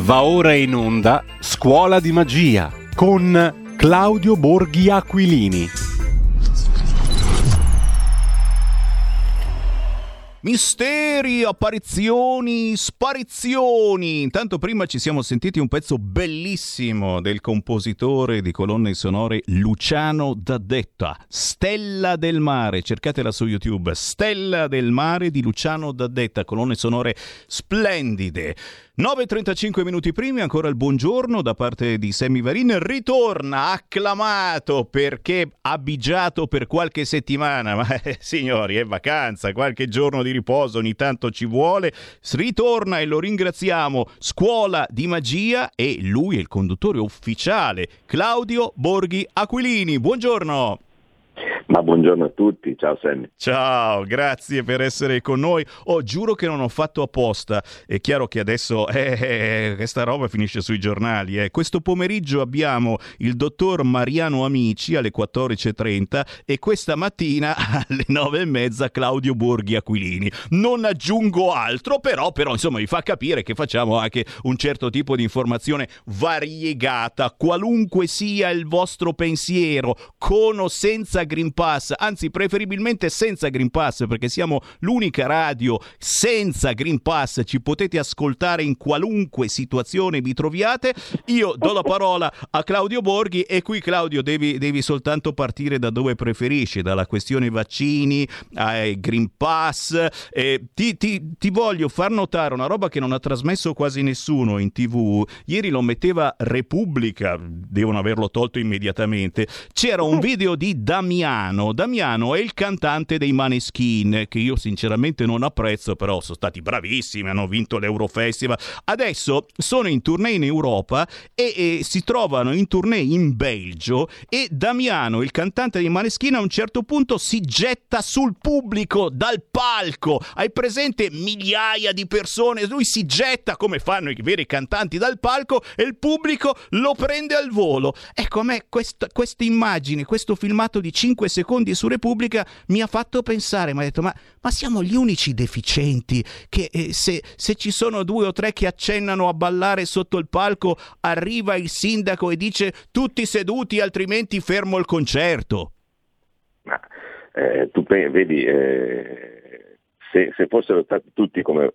Va ora in onda Scuola di Magia con Claudio Borghi Aquilini. Misteri, apparizioni, sparizioni. Intanto prima ci siamo sentiti un pezzo bellissimo del compositore di colonne sonore Luciano D'Addetta, Stella del mare. Cercatela su YouTube, Stella del mare di Luciano D'Addetta, colonne sonore splendide. 9.35 minuti primi, ancora il buongiorno da parte di Sammy Varin. Ritorna acclamato perché abigiato per qualche settimana. Ma eh, signori, è vacanza, qualche giorno di riposo ogni tanto ci vuole. Ritorna e lo ringraziamo. Scuola di magia e lui è il conduttore ufficiale, Claudio Borghi Aquilini. Buongiorno. Ma buongiorno a tutti, ciao Sammy. Ciao, grazie per essere con noi. Oh, giuro che non ho fatto apposta. È chiaro che adesso eh, eh, questa roba finisce sui giornali. Eh. Questo pomeriggio abbiamo il dottor Mariano Amici alle 14.30 e questa mattina alle 9.30 Claudio Borghi Aquilini. Non aggiungo altro, però, però insomma vi fa capire che facciamo anche un certo tipo di informazione variegata, qualunque sia il vostro pensiero, con o senza Green Pass, anzi preferibilmente senza Green Pass perché siamo l'unica radio senza Green Pass, ci potete ascoltare in qualunque situazione vi troviate. Io do la parola a Claudio Borghi e qui Claudio devi, devi soltanto partire da dove preferisci, dalla questione vaccini ai Green Pass. Eh, ti, ti, ti voglio far notare una roba che non ha trasmesso quasi nessuno in tv. Ieri lo metteva Repubblica, devono averlo tolto immediatamente. C'era un video di Damiano Damiano. Damiano è il cantante dei Maneskin, che io sinceramente non apprezzo, però sono stati bravissimi, hanno vinto l'Eurofestival. Adesso sono in tournée in Europa e, e si trovano in tournée in Belgio e Damiano, il cantante dei Maneskin, a un certo punto si getta sul pubblico dal palco. Hai presente migliaia di persone? Lui si getta come fanno i veri cantanti dal palco e il pubblico lo prende al volo. Ecco, a me questa, questa immagine, questo filmato di 5 secondi secondi su Repubblica mi ha fatto pensare, mi ha detto ma, ma siamo gli unici deficienti che eh, se, se ci sono due o tre che accennano a ballare sotto il palco arriva il sindaco e dice tutti seduti altrimenti fermo il concerto. Ma eh, tu vedi, eh, se, se, fossero stati tutti come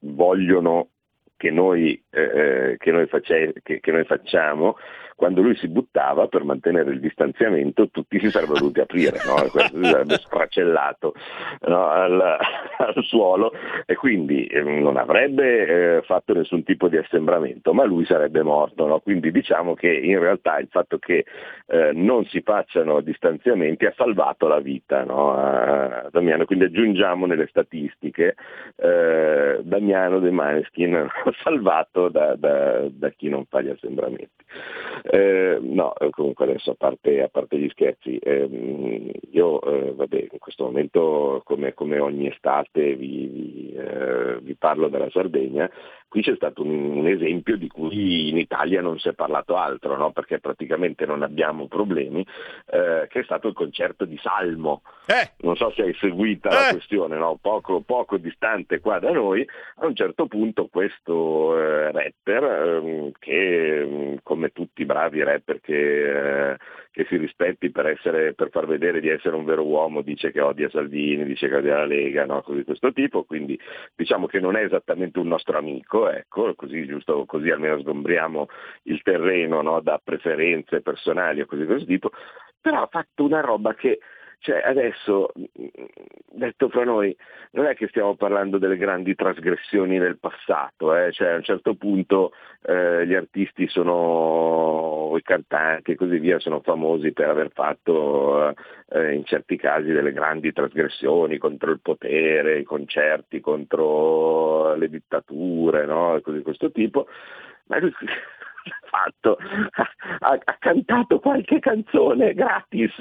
vogliono che noi, eh, eh che noi, face, che, che noi facciamo, quando lui si buttava per mantenere il distanziamento tutti si sarebbero dovuti aprire, no? questo si sarebbe sfracellato no? al, al, suolo e quindi eh, non avrebbe eh, fatto nessun tipo di assembramento, ma lui sarebbe morto. No? Quindi diciamo che in realtà il fatto che eh, non si facciano distanziamenti ha salvato la vita a Damiano, quindi aggiungiamo nelle statistiche eh, Damiano De Maneskin salvato da, da, da chi non fa gli assembramenti. Eh, no, comunque adesso a parte, a parte gli scherzi, ehm, io eh, vabbè, in questo momento come, come ogni estate vi, vi, eh, vi, parlo della Sardegna, qui c'è stato un, un, esempio di cui in Italia non si è parlato altro, no? perché praticamente non abbiamo problemi, eh, che è stato il concerto di Salmo. Eh! Non so se hai seguito la eh! questione, no? poco, poco, distante qua da noi, a un certo punto questo eh, rapper, ehm, che come tutti i bravi rapper che, eh, che si rispetti per, essere, per, far vedere di essere un vero uomo, dice che odia Salvini, dice che odia la Lega, no? così di questo tipo, quindi diciamo che non è esattamente un nostro amico, ecco, così, giusto, così almeno sgombriamo il terreno no? da preferenze personali o così di questo tipo, però ha fatto una roba che cioè, adesso, detto fra noi, non è che stiamo parlando delle grandi trasgressioni del passato, eh? cioè, a un certo punto eh, gli artisti sono, i cantanti e così via, sono famosi per aver fatto eh, in certi casi delle grandi trasgressioni contro il potere, i concerti contro le dittature, no? cose di questo tipo, ma lui fatto, ha, ha, cantato qualche canzone gratis,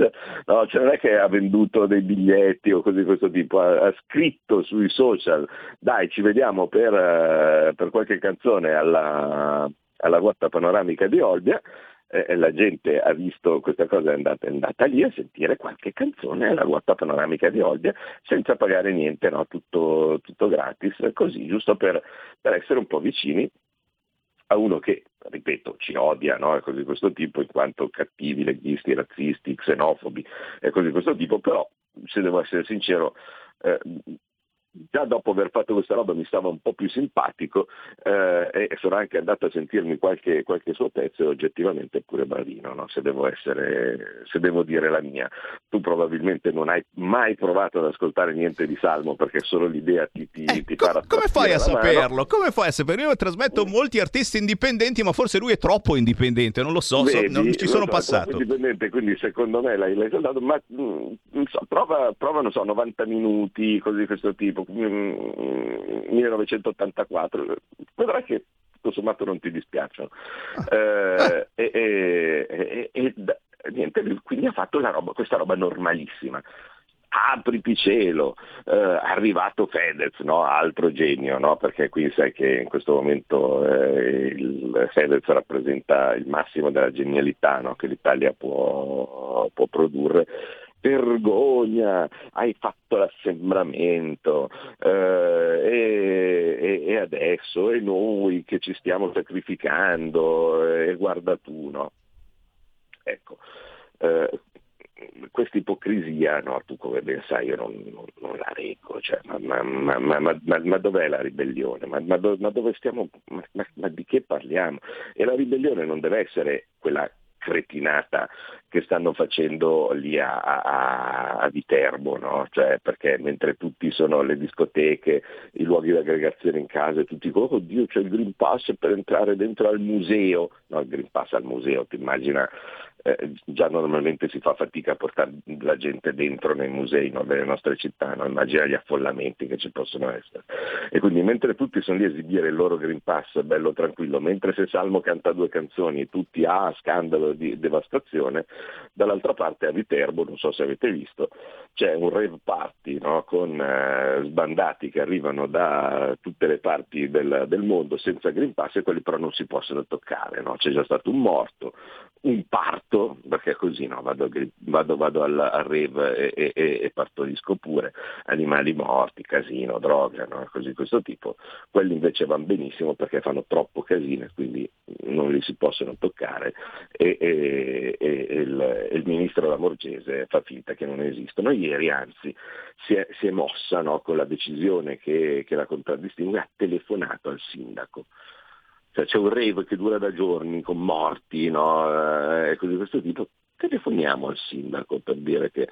no, cioè non è che ha venduto dei biglietti o cose di questo tipo, ha, ha scritto sui social, dai ci vediamo per, uh, per qualche canzone alla, alla guatta panoramica di Olbia, e la gente ha visto questa cosa, è andata, è andata, lì a sentire qualche canzone alla guatta panoramica di Olbia senza pagare niente, no? tutto, tutto, gratis, così giusto per, per essere un po' vicini a uno che, ripeto, ci odia, no? e cose di questo tipo, in quanto cattivi, leghisti, razzisti, xenofobi e cose di questo tipo, però se devo essere sincero, eh, già dopo aver fatto questa roba mi stava un po' più simpatico eh, e sono anche andato a sentirmi qualche, qualche suo pezzo e oggettivamente è pure bravino, no? se, devo essere, se devo dire la mia. Tu probabilmente non hai mai provato ad ascoltare niente di Salmo perché solo l'idea ti, ti, eh, ti com- Come fai a saperlo? Come fai a saperlo? Io trasmetto molti artisti indipendenti ma forse lui è troppo indipendente, non lo so, Vedi, so non ci sono so, passato. Indipendente, quindi secondo me l'hai, l'hai saltato, ma mh, mm, so, prova, prova, non so, 90 minuti, cose di questo tipo. Mh, mm, 1984, vedrai che tutto sommato non ti dispiacciono. Ah. Eh, e, e, e, e, niente, quindi ha fatto roba, questa roba normalissima. Apriti cielo, eh, arrivato Fedez, no? altro genio, no? perché qui sai che in questo momento eh, il Fedez rappresenta il massimo della genialità no? che l'Italia può, può produrre vergogna, hai fatto l'assembramento eh, e, e, adesso è noi che ci stiamo sacrificando e guarda tu, no? Ecco, eh, questa ipocrisia, no, tu come ben sai, io non, non, non la reggo, cioè, ma, ma, ma, ma, dov'è la ribellione? Ma, dove stiamo, ma di che parliamo? E la ribellione non deve essere quella cretinata che stanno facendo lì a, a, a Viterbo, no? cioè, perché mentre tutti sono alle discoteche, i luoghi di aggregazione in casa, tutti dicono, oh Dio c'è il Green Pass per entrare dentro al museo, no il Green Pass al museo, ti immagina eh, già normalmente si fa fatica a portare la gente dentro nei musei no, delle nostre città, no? immagina gli affollamenti che ci possono essere. E quindi mentre tutti sono lì a esibire il loro Green Pass bello tranquillo, mentre se Salmo canta due canzoni e tutti ah scandalo di devastazione, dall'altra parte a Viterbo, non so se avete visto, c'è un rave party no? con eh, sbandati che arrivano da tutte le parti del, del, mondo senza Green Pass e quelli però non si possono toccare, c'è già stato un morto, un parto, perché così no, vado, vado, vado al, al rave e, e, e, partorisco pure, animali morti, casino, droga, no? così questo tipo. Quelli invece vanno benissimo perché fanno troppo casino e quindi non li si possono toccare e, e il, il, ministro Lamorgese fa finta che non esistono. Ieri anzi si è, si è mossa no, con la decisione che, che la contraddistingue, ha telefonato al sindaco cioè, c'è un rave che dura da giorni con morti no? Eh, e cose di questo tipo, telefoniamo al sindaco per dire che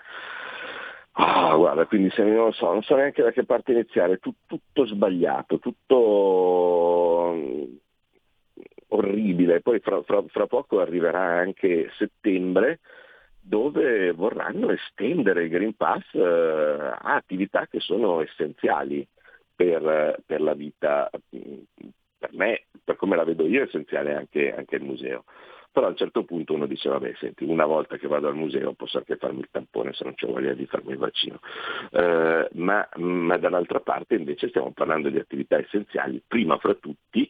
Ah, guarda, quindi se non so, non so neanche da che parte iniziare, Tut, tutto sbagliato, tutto mm, orribile. Poi fra, fra, fra, poco arriverà anche settembre dove vorranno estendere il Green Pass eh, a attività che sono essenziali per, per la vita mm, per me, per come la vedo io, è essenziale anche, anche il museo. Però a un certo punto uno dice, vabbè, senti, una volta che vado al museo posso anche farmi il tampone se non c'è voglia di farmi il vaccino. Eh, ma, ma dall'altra parte invece stiamo parlando di attività essenziali, prima fra tutti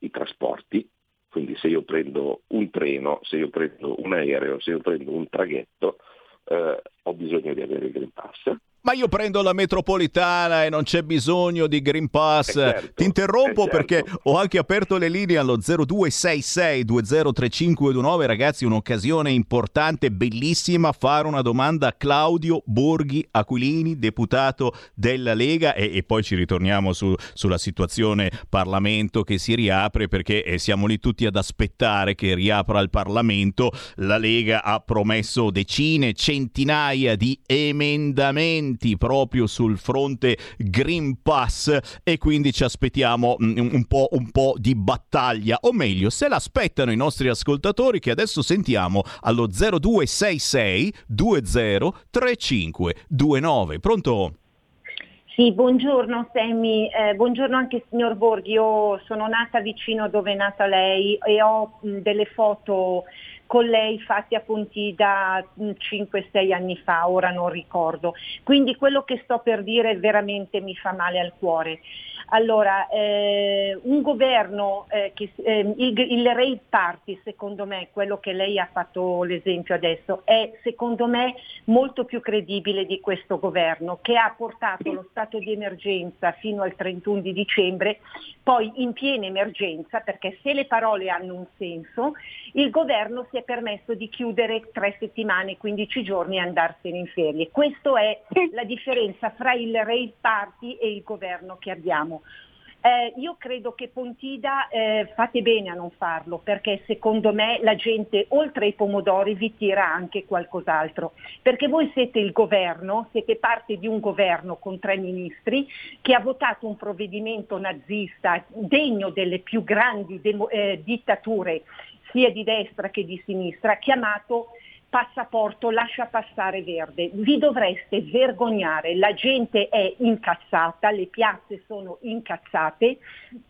i trasporti, quindi se io prendo un treno, se io prendo un aereo, se io prendo un traghetto, eh, ho bisogno di avere il Green Pass ma io prendo la metropolitana e non c'è bisogno di Green Pass. Certo, Ti interrompo eh certo. perché ho anche aperto le linee allo 0266 203529. Ragazzi, un'occasione importante, bellissima, fare una domanda a Claudio Borghi Aquilini, deputato della Lega e, e poi ci ritorniamo su, sulla situazione Parlamento che si riapre perché eh, siamo lì tutti ad aspettare che riapra il Parlamento. La Lega ha promesso decine, centinaia di emendamenti avanti proprio sul fronte Green Pass e quindi ci aspettiamo mm, un po', un po' di battaglia, o meglio, se l'aspettano i nostri ascoltatori che adesso sentiamo allo 0266 203529. Pronto? Sì, buongiorno Sammy, eh, buongiorno anche signor Borghi, io sono nata vicino dove è nata lei e ho mh, delle foto con lei fatti a Pontida 5-6 anni fa, ora non ricordo. Quindi quello che sto per dire veramente mi fa male al cuore. Allora, eh, un governo, eh, che, eh, il, il raid party, secondo me, quello che lei ha fatto l'esempio adesso, è secondo me molto più credibile di questo governo che ha portato lo stato di emergenza fino al 31 di dicembre, poi in piena emergenza, perché se le parole hanno un senso, il governo si è permesso di chiudere tre settimane, 15 giorni e andarsene in ferie. Questa è la differenza fra il raid party e il governo che abbiamo. Eh, io credo che Pontida eh, fate bene a non farlo perché secondo me la gente oltre ai pomodori vi tira anche qualcos'altro. Perché voi siete il governo, siete parte di un governo con tre ministri che ha votato un provvedimento nazista degno delle più grandi demo, eh, dittature sia di destra che di sinistra chiamato passaporto lascia passare verde. Vi dovreste vergognare, la gente è incazzata, le piazze sono incazzate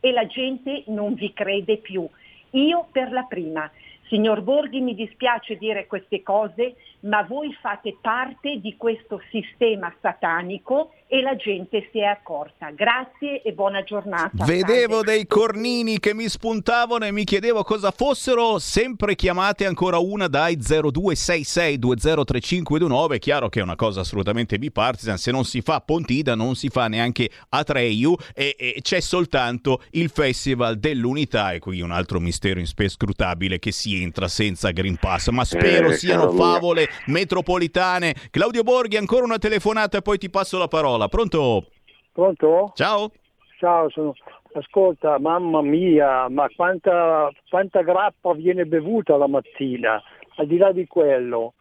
e la gente non vi crede più. Io per la prima. Signor Borghi, mi dispiace dire queste cose, ma voi fate parte di questo sistema satanico e la gente si è accorta. Grazie e buona giornata. Vedevo dei cornini che mi spuntavano e mi chiedevo cosa fossero, sempre chiamate ancora una dai 0266203529. Chiaro che è una cosa assolutamente bipartisan, se non si fa Pontida non si fa neanche Atreiu e, e c'è soltanto il Festival dell'Unità e qui un altro mistero inscrutabile che si entra senza Green Pass, ma spero eh, siano favole metropolitane. Claudio Borghi, ancora una telefonata e poi ti passo la parola. Pronto? Pronto? Ciao. Ciao, sono... ascolta, mamma mia, ma quanta, quanta grappa viene bevuta la mattina? Al di là di quello,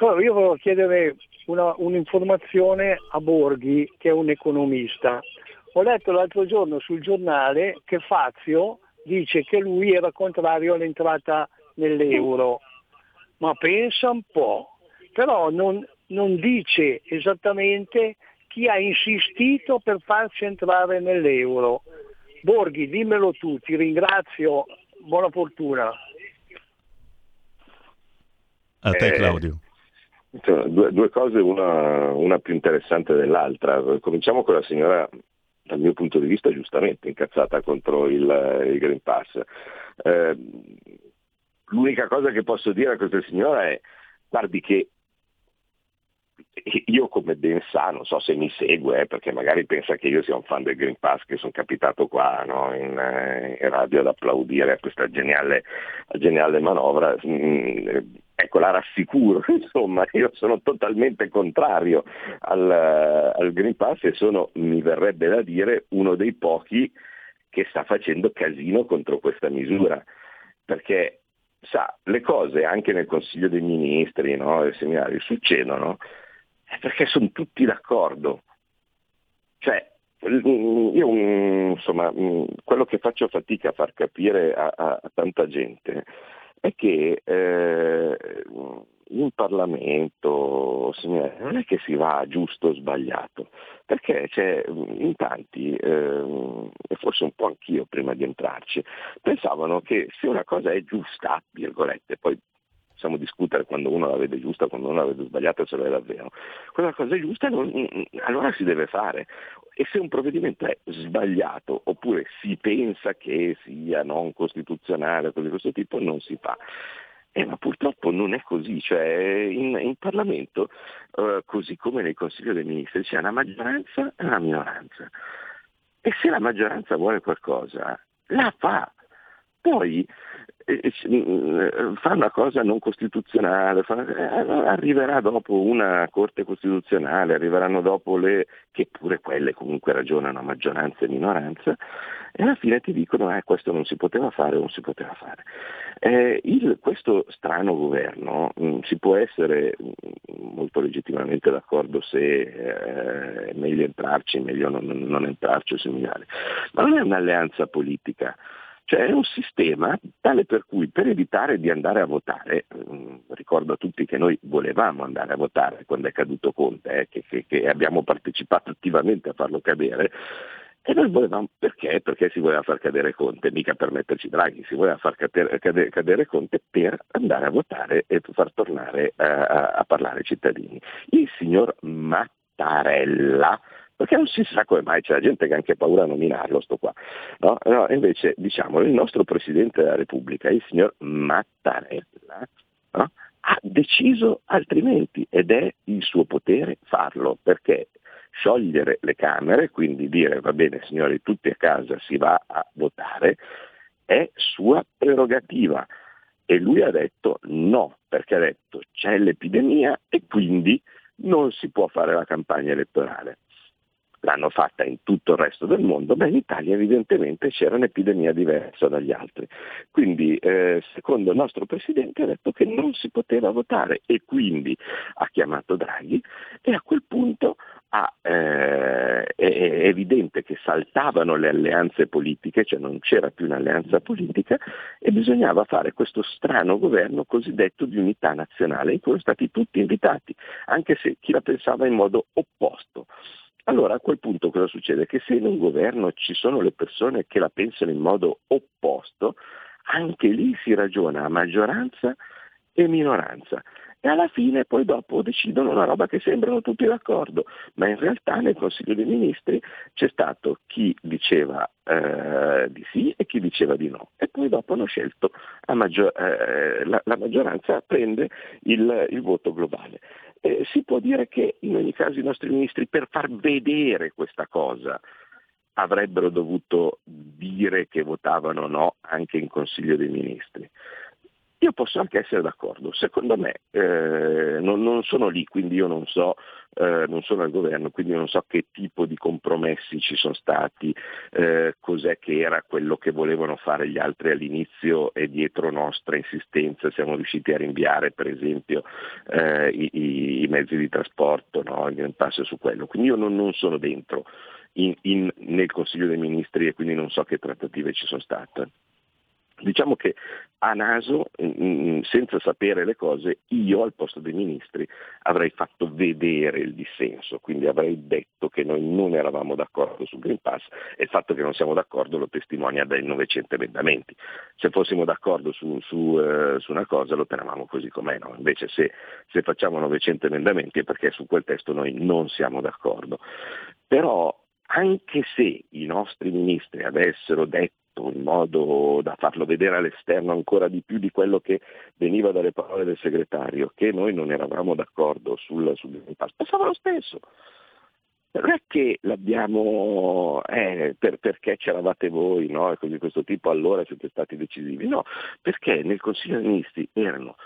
io volevo chiedere una, un'informazione a Borghi, che è un economista. Ho letto l'altro giorno sul giornale che Fazio dice che lui era contrario all'entrata nell'euro. Ma pensa un po', però non, non dice esattamente chi ha insistito per farci entrare nell'euro. Borghi, dimmelo tu, ti ringrazio, buona fortuna. A te eh, Claudio. Cioè, due, due, cose, una, una, più interessante dell'altra. Cominciamo con la signora, dal mio punto di vista, giustamente incazzata contro il, il Green Pass. Eh, l'unica cosa che posso dire a questa signora è guardi che io come ben sa, non so se mi segue, eh, perché magari pensa che io sia un fan del Green Pass, che sono capitato qua no, in, eh, in, radio ad applaudire a questa geniale, geniale manovra. Mm, ecco, la rassicuro, insomma, io sono totalmente contrario al, al Green Pass e sono, mi verrebbe da dire, uno dei pochi che sta facendo casino contro questa misura. Perché sa, le cose anche nel Consiglio dei Ministri, no, nei seminari, succedono perché sono tutti d'accordo. Cioè, io insomma, quello che faccio fatica a far capire a, a, a tanta gente è che eh, in Parlamento non è che si va giusto o sbagliato, perché c'è in tanti, eh, e forse un po' anch'io prima di entrarci, pensavano che se una cosa è giusta, virgolette, poi possiamo discutere quando uno la vede giusta, quando uno la vede sbagliata, se lo è davvero. Quella cosa è giusta, non, allora si deve fare. E se un provvedimento è sbagliato oppure si pensa che sia non costituzionale, cose di questo tipo, non si fa. Eh, ma purtroppo non è così, cioè in, in Parlamento, eh, così come nel Consiglio dei Ministri, c'è una maggioranza e una minoranza. E se la maggioranza vuole qualcosa, la fa. Poi fa una cosa non costituzionale, fa, eh, arriverà dopo una Corte Costituzionale, arriveranno dopo le, che pure quelle comunque ragionano maggioranza e minoranza, e alla fine ti dicono eh, questo non si poteva fare o non si poteva fare. Eh, il, questo strano governo mh, mm, si può essere mm, molto legittimamente d'accordo se eh, è meglio entrarci, meglio non, non entrarci o similare, ma non è un'alleanza politica. Cioè è un sistema tale per cui per evitare di andare a votare, mh, ricordo a tutti che noi volevamo andare a votare quando è caduto Conte, eh, che, che, che abbiamo partecipato attivamente a farlo cadere, E noi volevamo, perché? Perché si voleva far cadere Conte, mica per metterci Draghi, si voleva far cadere, cadere, cadere Conte per andare a votare e far tornare a, a, a parlare ai cittadini. Il signor Mattarella, perché non si sa come mai c'è la gente che ha anche paura a nominarlo sto qua. No? No, invece diciamo il nostro Presidente della Repubblica, il signor Mattarella, no? ha deciso altrimenti ed è il suo potere farlo, perché sciogliere le Camere, quindi dire va bene signori tutti a casa si va a votare, è sua prerogativa. E lui ha detto no, perché ha detto c'è l'epidemia e quindi non si può fare la campagna elettorale l'hanno fatta in tutto il resto del mondo, ma in Italia evidentemente c'era un'epidemia diversa dagli altri. Quindi eh, secondo il nostro Presidente ha detto che non si poteva votare e quindi ha chiamato Draghi e a quel punto ha, eh, è, evidente che saltavano le alleanze politiche, cioè non c'era più un'alleanza politica e bisognava fare questo strano governo cosiddetto di unità nazionale in cui erano stati tutti invitati, anche se chi la pensava in modo opposto. Allora a quel punto cosa succede? Che se in un governo ci sono le persone che la pensano in modo opposto, anche lì si ragiona a maggioranza e minoranza. E alla fine poi dopo decidono una roba che sembrano tutti d'accordo, ma in realtà nel Consiglio dei Ministri c'è stato chi diceva eh, di sì e chi diceva di no. E poi dopo hanno scelto maggior- eh, la, la, maggioranza prende il, il voto globale. Eh, si può dire che in ogni caso i nostri ministri per far vedere questa cosa avrebbero dovuto dire che votavano no anche in Consiglio dei Ministri. Io posso anche essere d'accordo, secondo me eh, non, non, sono lì, quindi io non so, eh, non sono al governo, quindi non so che tipo di compromessi ci sono stati, eh, cos'è che era quello che volevano fare gli altri all'inizio e dietro nostra insistenza siamo riusciti a rinviare per esempio eh, i, i, mezzi di trasporto, no? il Green Pass su quello, quindi io non, non sono dentro in, in, nel Consiglio dei Ministri e quindi non so che trattative ci sono state. Diciamo che a naso, senza sapere le cose, io al posto dei ministri avrei fatto vedere il dissenso, quindi avrei detto che noi non eravamo d'accordo sul Green Pass e il fatto che non siamo d'accordo lo testimonia dai 900 emendamenti. Se fossimo d'accordo su, su, uh, su una cosa lo tenevamo così com'è, no? invece se, se facciamo 900 emendamenti è perché su quel testo noi non siamo d'accordo. Però anche se i nostri ministri avessero detto in modo da farlo vedere all'esterno ancora di più di quello che veniva dalle parole del segretario, che noi non eravamo d'accordo sul, sul Green Pass. Passava lo stesso. Non è che l'abbiamo eh, per, perché c'eravate voi, no? E così di questo tipo, allora siete stati decisivi. No, perché nel Consiglio dei Ministri erano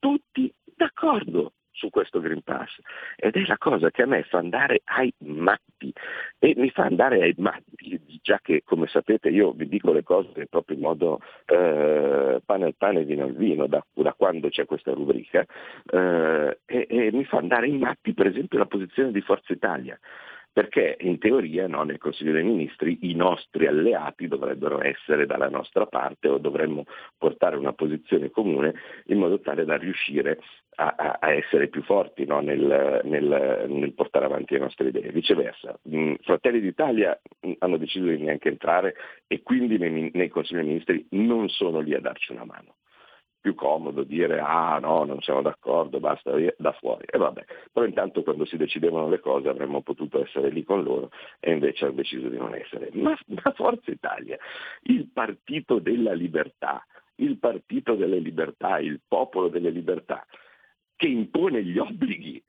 tutti d'accordo su questo Green Pass. Ed è la cosa che a me fa andare ai matti. E mi fa andare ai matti, già che come sapete io vi dico le cose proprio in modo eh, pane al pane, vino al vino, da, da quando c'è questa rubrica, eh, e, e mi fa andare ai matti per esempio la posizione di Forza Italia. Perché in teoria no, nel Consiglio dei Ministri i nostri alleati dovrebbero essere dalla nostra parte o dovremmo portare una posizione comune in modo tale da riuscire a, a, essere più forti no, nel, nel, nel, portare avanti le nostre idee. Viceversa, mh, Fratelli d'Italia mh, hanno deciso di neanche entrare e quindi nei, nei Consigli dei Ministri non sono lì a darci una mano più comodo dire ah no, non siamo d'accordo, basta da fuori. E vabbè, però intanto quando si decidevano le cose avremmo potuto essere lì con loro e invece hanno deciso di non essere. Ma, ma Forza Italia, il partito della libertà, il partito delle libertà, il popolo delle libertà, che impone gli obblighi,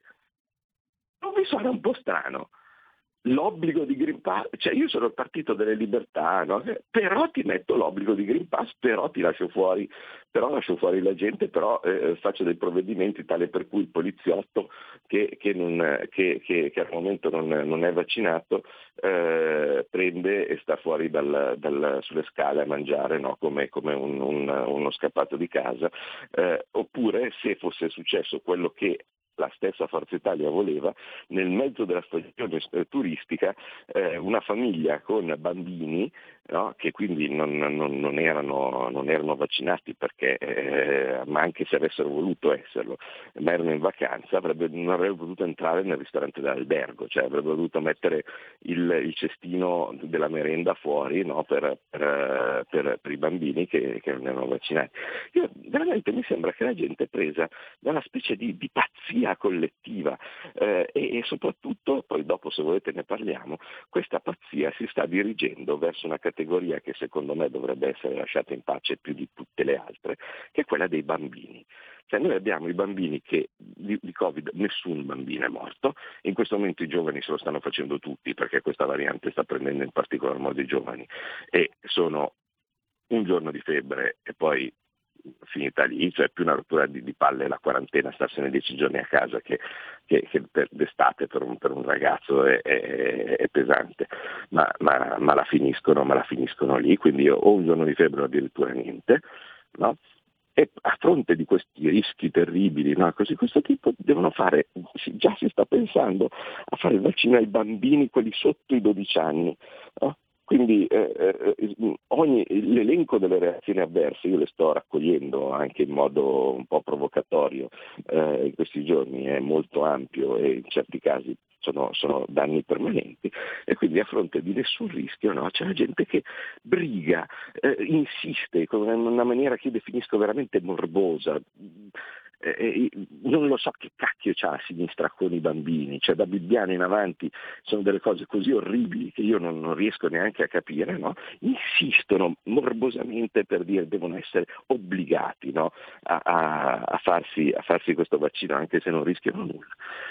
non vi suona un po' strano? L'obbligo di Green Pass, cioè io sono il partito delle libertà, no? però ti metto l'obbligo di Green Pass, però ti lascio fuori, però lascio fuori la gente, però eh, faccio dei provvedimenti tale per cui il poliziotto che, che, non, che, che al momento non, non è vaccinato eh, prende e sta fuori dal, dal, sulle scale a mangiare no? come, come un, un, uno scappato di casa, eh, oppure se fosse successo quello che la stessa Forza Italia voleva, nel mezzo della stagione turistica eh, una famiglia con bambini no? che quindi non, non, non, erano, non, erano, vaccinati perché, eh, ma anche se avessero voluto esserlo, ma erano in vacanza, avrebbe, non avrebbero potuto entrare nel ristorante dell'albergo, cioè avrebbero dovuto mettere il, il cestino della merenda fuori no? per, per, per, per, i bambini che, che, non erano vaccinati. Io, veramente mi sembra che la gente è presa da una specie di, di pazzia collettiva eh, e, e soprattutto, poi dopo se volete ne parliamo, questa pazzia si sta dirigendo verso una categoria categoria che secondo me dovrebbe essere lasciata in pace più di tutte le altre, che è quella dei bambini. Cioè noi abbiamo i bambini che di, di, Covid nessun bambino è morto, in questo momento i giovani se lo stanno facendo tutti perché questa variante sta prendendo in particolar modo i giovani e sono un giorno di febbre e poi finita lì, cioè più una rottura di, di palle la quarantena, starsene dieci giorni a casa che, che, che per, d'estate per un, per un ragazzo è, è, è pesante, ma, ma, ma, la finiscono, ma, la finiscono, lì, quindi o un giorno di febbre o addirittura niente, no? E a fronte di questi rischi terribili, no? così questo tipo devono fare, già si sta pensando a fare il vaccino ai bambini, quelli sotto i 12 anni, no? Quindi eh, eh, ogni, l'elenco delle reazioni avverse io le sto raccogliendo anche in modo un po' provocatorio eh, in questi giorni, è molto ampio e in certi casi sono, sono, danni permanenti. E quindi a fronte di nessun rischio no, c'è la gente che briga, eh, insiste con una maniera che io definisco veramente morbosa, eh, eh non lo so che cacchio c'ha a sinistra con i bambini, cioè da Bibbiano in avanti sono delle cose così orribili che io non, non riesco neanche a capire, no? insistono morbosamente per dire che devono essere obbligati no? a, a, a, farsi, a, farsi, questo vaccino anche se non rischiano nulla.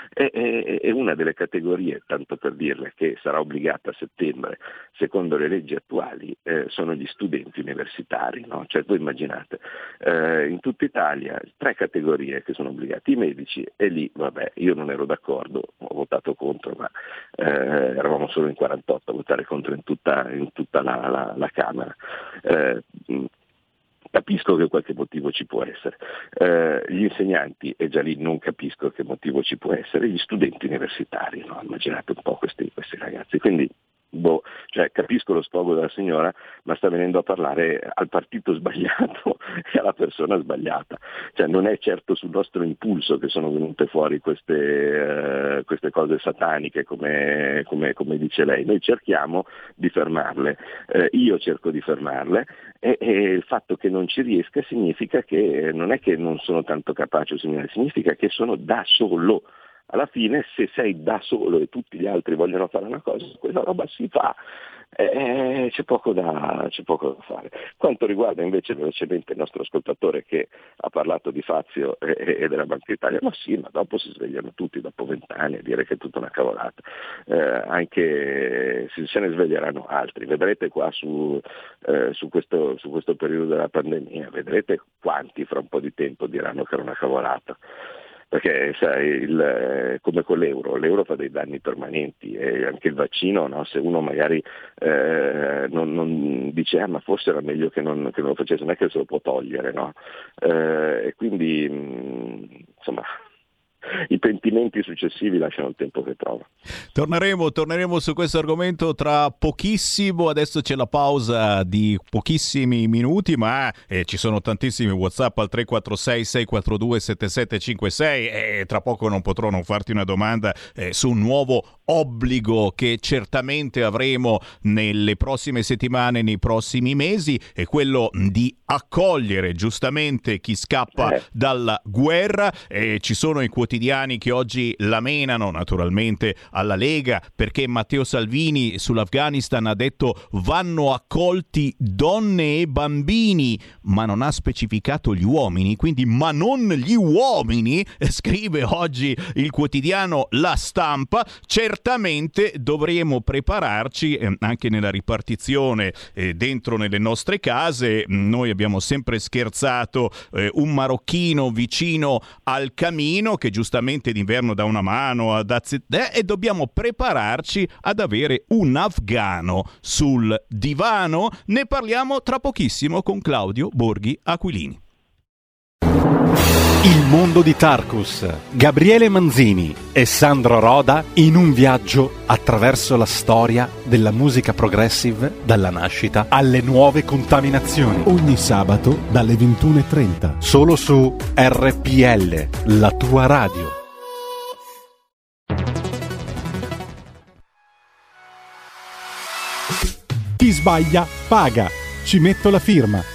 È, è, è, una delle categorie, tanto per dirle, che sarà obbligata a settembre, secondo le leggi attuali, eh, sono gli studenti universitari. No? Cioè, voi immaginate, eh, in tutta Italia tre categorie categorie che sono obbligati i medici e lì vabbè io non ero d'accordo, ho votato contro ma eh, eravamo solo in 48 a votare contro in tutta, in tutta la, la, la, Camera. Eh, capisco che qualche motivo ci può essere. Eh, gli insegnanti, e già lì non capisco che motivo ci può essere, gli studenti universitari, no? immaginate un po' questi, questi ragazzi. Quindi boh, cioè, capisco lo sfogo della signora, ma sta venendo a parlare al partito sbagliato e alla persona sbagliata. Cioè, non è certo sul nostro impulso che sono venute fuori queste, eh, queste cose sataniche, come, come, come, dice lei. Noi cerchiamo di fermarle, eh, io cerco di fermarle e, e, il fatto che non ci riesca significa che non è che non sono tanto capace, significa che sono da solo alla fine se sei da solo e tutti gli altri vogliono fare una cosa, quella roba si fa. Eh, c'è, poco da, c'è, poco da, fare. Quanto riguarda invece velocemente il nostro ascoltatore che ha parlato di Fazio e, e della Banca Italia, ma sì, ma dopo si svegliano tutti dopo vent'anni a dire che è tutta una cavolata. Eh, anche se ne sveglieranno altri. Vedrete qua su, eh, su, questo, su questo periodo della pandemia, vedrete quanti fra un po' di tempo diranno che era una cavolata perché sai, il, eh, come con l'euro, l'euro fa dei danni permanenti e anche il vaccino, no? se uno magari eh, non, non, dice ah, ma forse era meglio che non, che non, lo facesse, non è che se lo può togliere, no? eh, e quindi mh, mm, insomma i pentimenti successivi lasciano il tempo che trova. Torneremo, torneremo su questo argomento tra pochissimo, adesso c'è la pausa di pochissimi minuti, ma eh, ci sono tantissimi Whatsapp al 346 642 7756 e tra poco non potrò non farti una domanda eh, su un nuovo obbligo che certamente avremo nelle prossime settimane, nei prossimi mesi, è quello di accogliere giustamente chi scappa eh. dalla guerra. Ci sono i quotidiani che oggi la menano naturalmente alla Lega perché Matteo Salvini sull'Afghanistan ha detto vanno accolti donne e bambini, ma non ha specificato gli uomini, quindi ma non gli uomini, scrive oggi il quotidiano La Stampa. Certamente dovremo prepararci eh, anche nella ripartizione eh, dentro nelle nostre case. Noi abbiamo sempre scherzato eh, un marocchino vicino al camino che giustamente d'inverno dà una mano ad azzettare e dobbiamo prepararci ad avere un afgano sul divano. Ne parliamo tra pochissimo con Claudio Borghi Aquilini. Il mondo di Tarkus, Gabriele Manzini e Sandro Roda in un viaggio attraverso la storia della musica progressive dalla nascita alle nuove contaminazioni. Ogni sabato dalle 21.30. Solo su RPL, la tua radio. Chi sbaglia paga. Ci metto la firma.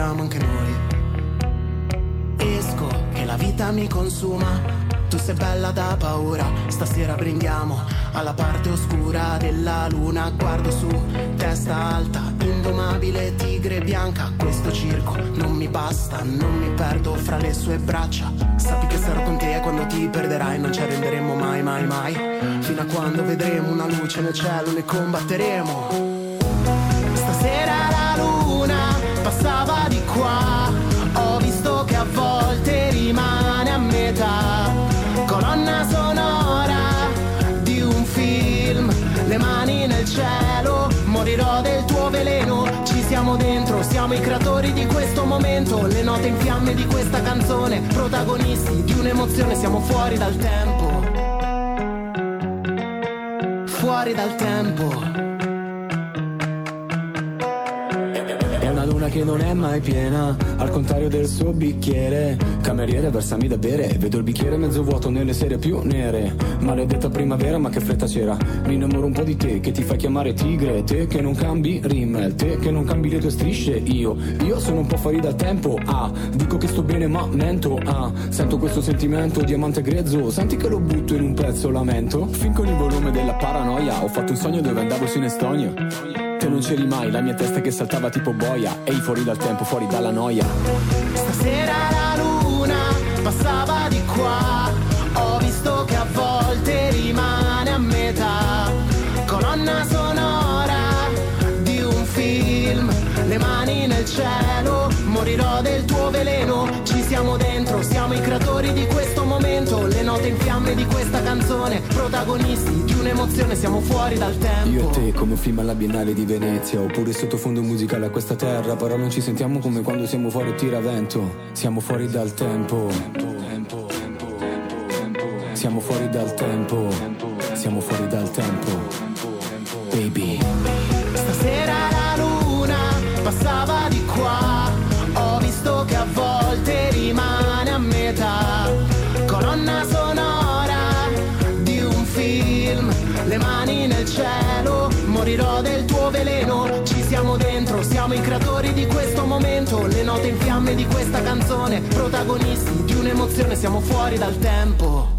Saliamo anche noi. Esco, che la vita mi consuma. Tu sei bella da paura, stasera brindiamo alla parte oscura della luna. Guardo su, testa alta, indomabile tigre bianca. Questo circo non mi basta, non mi perdo fra le sue braccia. Sappi che sarò con te quando ti perderai, non ci arrenderemo mai, mai, mai. Fino a quando vedremo una luce nel cielo, ne combatteremo. Passava di qua, ho visto che a volte rimane a metà. Colonna sonora di un film, le mani nel cielo, morirò del tuo veleno. Ci siamo dentro, siamo i creatori di questo momento, le note in fiamme di questa canzone, protagonisti di un'emozione, siamo fuori dal tempo. Fuori dal tempo. Che non è mai piena, al contrario del suo bicchiere. Cameriere, versami da bere, vedo il bicchiere mezzo vuoto nelle sere più nere. Maledetta primavera, ma che fretta c'era. Mi innamoro un po' di te, che ti fai chiamare tigre. Te che non cambi rimmel, te che non cambi le tue strisce. Io, io sono un po' fuori dal tempo. Ah, dico che sto bene, ma mento. Ah, sento questo sentimento, diamante grezzo. Senti che lo butto in un pezzo, lamento. Fin con il volume della paranoia, ho fatto un sogno dove andavo su in Estonia. Non c'eri mai, la mia testa che saltava tipo boia. Ehi, fuori dal tempo, fuori dalla noia. Stasera la luna passava di qua, ho visto che a volte rimane a metà. Colonna sonora di un film, le mani nel cielo, canzone, protagonisti di un'emozione, siamo fuori dal tempo. Io e te come un film alla Biennale di Venezia Oppure sottofondo musicale a questa terra Però non ci sentiamo come quando siamo fuori tiravento. Siamo fuori dal tempo. Siamo fuori dal tempo. Siamo fuori dal tempo. Baby. Stasera la luna passava di qua, ho visto che a volte rimane a metà. Colonna le mani nel cielo, morirò del tuo veleno, ci siamo dentro, siamo i creatori di questo momento, le note in fiamme di questa canzone, protagonisti di un'emozione, siamo fuori dal tempo.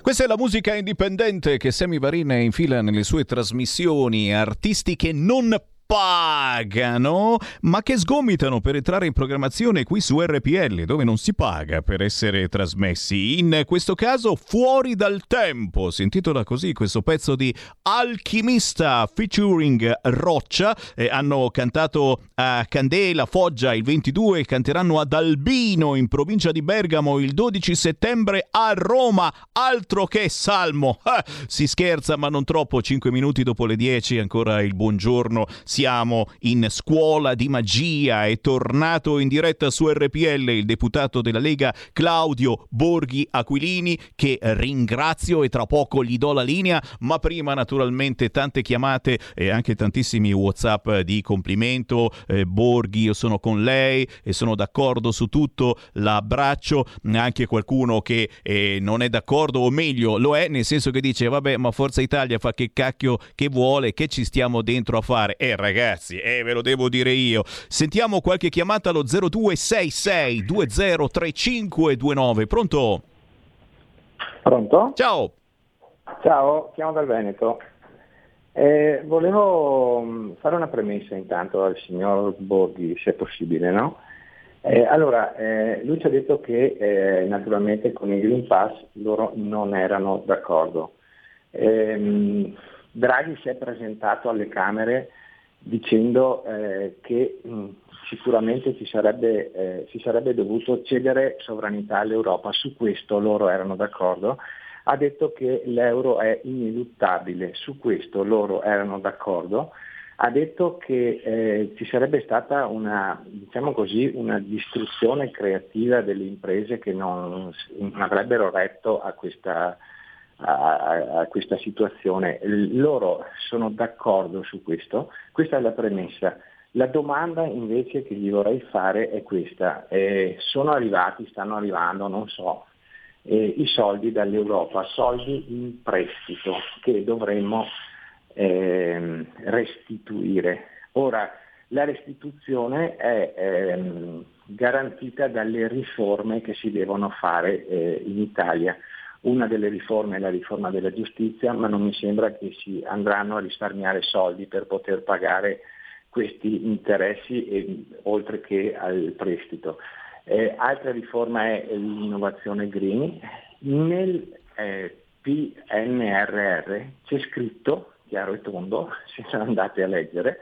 Questa è la musica indipendente che Semivarina infila nelle sue trasmissioni artistiche non pagano, ma che sgomitano per entrare in programmazione qui su RPL, dove non si paga per essere trasmessi. In questo caso, Fuori dal tempo. Si intitola così questo pezzo di Alchimista featuring Roccia. Eh, hanno cantato a Candela, Foggia il 22, canteranno ad Albino in provincia di Bergamo il 12 settembre a Roma. Altro che salmo. Ah, si scherza, ma non troppo. 5 minuti dopo le 10, ancora il buongiorno. Si siamo in scuola di magia. È tornato in diretta su RPL il deputato della Lega Claudio Borghi Aquilini che ringrazio e tra poco gli do la linea, ma prima naturalmente tante chiamate e anche tantissimi WhatsApp di complimento. Eh, Borghi, io sono con lei e sono d'accordo su tutto, l'abbraccio. Anche qualcuno che eh, non è d'accordo o meglio lo è, nel senso che dice vabbè, ma Forza Italia fa che cacchio che vuole, che ci stiamo dentro a fare. Eh ragazzi, eh, ve lo devo dire io. Sentiamo qualche chiamata allo 0266 203529. Pronto? Pronto? Ciao. Ciao, chiamo dal Veneto. Eh, volevo mm, fare una premessa intanto al signor Borghi, se è possibile, no? Eh, allora, eh, lui ci ha detto che eh, naturalmente con il Green Pass loro non erano d'accordo. Ehm, Draghi si è presentato alle Camere dicendo eh, che mh, sicuramente ci sarebbe, eh, si sarebbe dovuto cedere sovranità all'Europa, su questo loro erano d'accordo, ha detto che l'euro è ineluttabile, su questo loro erano d'accordo, ha detto che eh, ci sarebbe stata una, diciamo così, una distruzione creativa delle imprese che non, non avrebbero retto a questa, a, a, questa situazione. Loro sono d'accordo su questo, questa è la premessa. La domanda invece che gli vorrei fare è questa. Eh, sono arrivati, stanno arrivando, non so, eh, i soldi dall'Europa, soldi in prestito che dovremmo eh, restituire. Ora, la restituzione è ehm, garantita dalle riforme che si devono fare eh, in Italia. Una delle riforme è la riforma della giustizia, ma non mi sembra che si andranno a risparmiare soldi per poter pagare questi interessi e, oltre che al prestito. Eh, altra riforma è l'innovazione green. Nel eh, PNRR c'è scritto, chiaro e tondo, se andate a leggere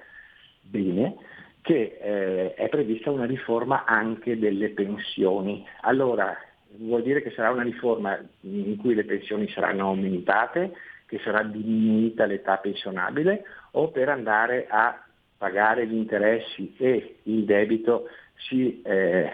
bene, che eh, è prevista una riforma anche delle pensioni. Allora, vuol dire che sarà una riforma in cui le pensioni saranno aumentate, che sarà diminuita l'età pensionabile o per andare a pagare gli interessi e il debito si eh,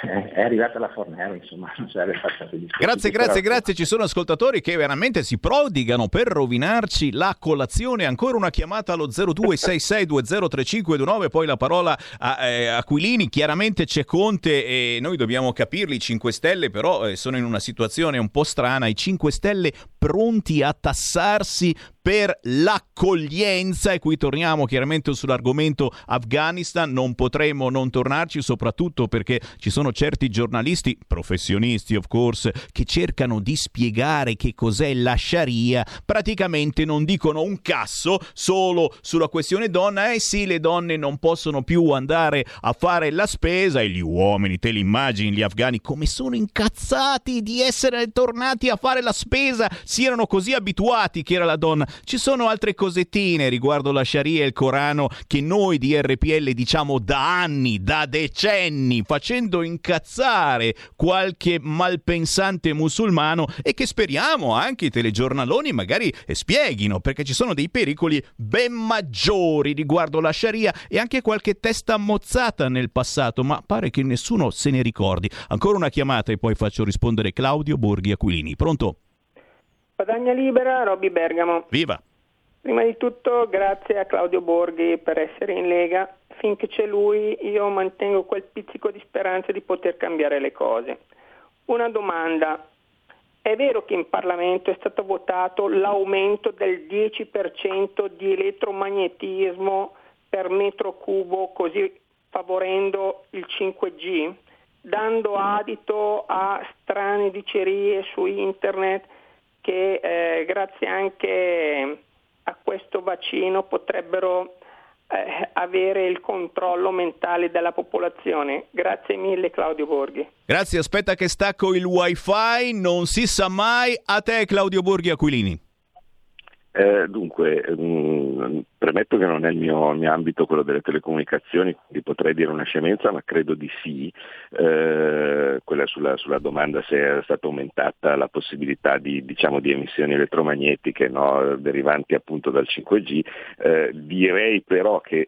è arrivata la Fornero, insomma, non serve passare di Grazie, grazie, grazie. Ci sono ascoltatori che veramente si prodigano per rovinarci la colazione. Ancora una chiamata allo 0266203529, poi la parola a eh, Aquilini. Chiaramente c'è Conte e noi dobbiamo capirli. I 5 Stelle però eh, sono in una situazione un po' strana. I 5 Stelle pronti a tassarsi per l'accoglienza e qui torniamo chiaramente sull'argomento Afghanistan, non potremo non tornarci soprattutto perché ci sono certi giornalisti, professionisti of course, che cercano di spiegare che cos'è la Sharia, praticamente non dicono un casso solo sulla questione donna, eh sì le donne non possono più andare a fare la spesa e gli uomini, te li immagini gli afghani come sono incazzati di essere tornati a fare la spesa, si erano così abituati che era la donna ci sono altre cosettine riguardo la Sharia e il Corano che noi di RPL diciamo da anni, da decenni, facendo incazzare qualche malpensante musulmano e che speriamo anche i telegiornaloni magari spieghino perché ci sono dei pericoli ben maggiori riguardo la Sharia e anche qualche testa mozzata nel passato, ma pare che nessuno se ne ricordi. Ancora una chiamata e poi faccio rispondere Claudio Borghi Aquilini. Pronto? Padagna Libera, Robby Bergamo. Viva! Prima di tutto grazie a Claudio Borghi per essere in Lega. Finché c'è lui io mantengo quel pizzico di speranza di poter cambiare le cose. Una domanda. È vero che in Parlamento è stato votato l'aumento del 10% di elettromagnetismo per metro cubo, così favorendo il 5G? dando adito a strane dicerie su internet che eh, grazie anche a questo vaccino potrebbero eh, avere il controllo mentale della popolazione. Grazie mille Claudio Borghi. Grazie, aspetta che stacco il wifi, non si sa mai. A te Claudio Borghi Aquilini. Eh, dunque, mh, mm, premetto che non è il mio, il mio, ambito quello delle telecomunicazioni, quindi potrei dire una scemenza, ma credo di sì. Eh, quella sulla, sulla, domanda se è stata aumentata la possibilità di, diciamo, di emissioni elettromagnetiche no, derivanti appunto dal 5G, eh, direi però che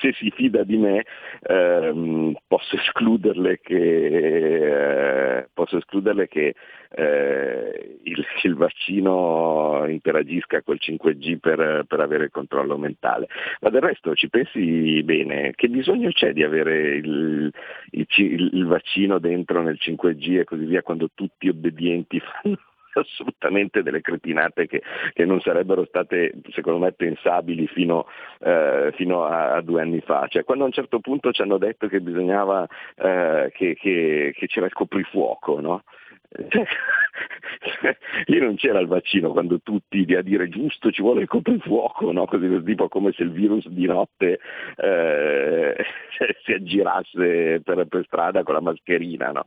se si fida di me ehm, posso escluderle che, eh, posso escluderle che eh, il, il, vaccino interagisca col 5G per, per, avere il controllo mentale. Ma del resto ci pensi bene, che bisogno c'è di avere il, il, il vaccino dentro nel 5G e così via quando tutti obbedienti fanno assolutamente delle cretinate che, che, non sarebbero state secondo me pensabili fino, eh, fino a, a, due anni fa. Cioè, quando a un certo punto ci hanno detto che bisognava eh, che, che, che, c'era il coprifuoco, no? Lì non c'era il vaccino quando tutti a dire giusto ci vuole il coprifuoco, no? Così tipo come se il virus di notte eh, si aggirasse per, per, strada con la mascherina. No?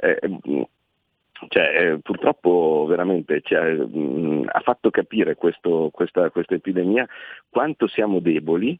Eh, cioè, eh, purtroppo veramente cioè, mh, ha fatto capire questo, questa, questa epidemia quanto siamo deboli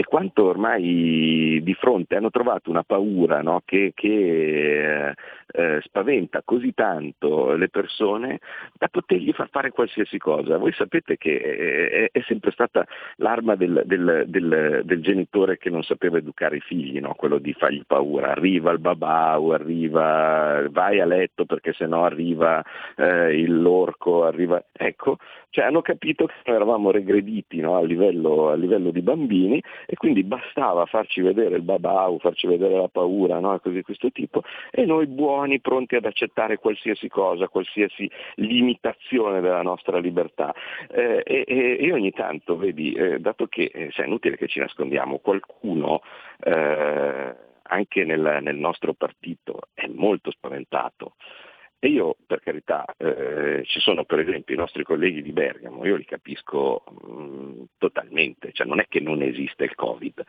e quanto ormai di fronte hanno trovato una paura no? che, che eh, eh, spaventa così tanto le persone da potergli far fare qualsiasi cosa. Voi sapete che è, è sempre stata l'arma del, del, del, del, genitore che non sapeva educare i figli, no? quello di fargli paura. Arriva il babau, arriva, vai a letto perché sennò arriva eh, il lorco, arriva... Ecco, cioè hanno capito che eravamo regrediti no? a, livello, a livello di bambini e quindi bastava farci vedere il babau, farci vedere la paura, no? cose di questo tipo, e noi buoni, pronti ad accettare qualsiasi cosa, qualsiasi limitazione della nostra libertà. Eh, e, e, ogni tanto, vedi, eh, dato che eh, è inutile che ci nascondiamo, qualcuno eh, anche nel, nel nostro partito è molto spaventato. E io, per carità, eh, ci sono per esempio i nostri colleghi di Bergamo, io li capisco mh, mm, totalmente, cioè non è che non esiste il Covid,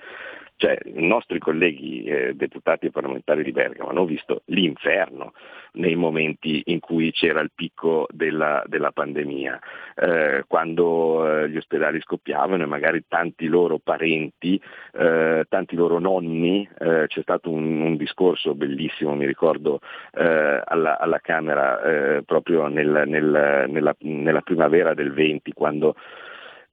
cioè i nostri colleghi eh, deputati e parlamentari di Bergamo hanno visto l'inferno nei momenti in cui c'era il picco della, della pandemia, eh, quando eh, gli ospedali scoppiavano e magari tanti loro parenti, eh, tanti loro nonni, eh, c'è stato un, un, discorso bellissimo, mi ricordo, alla, alla Camera, proprio nel, nel, nella, nella, primavera del 20, quando,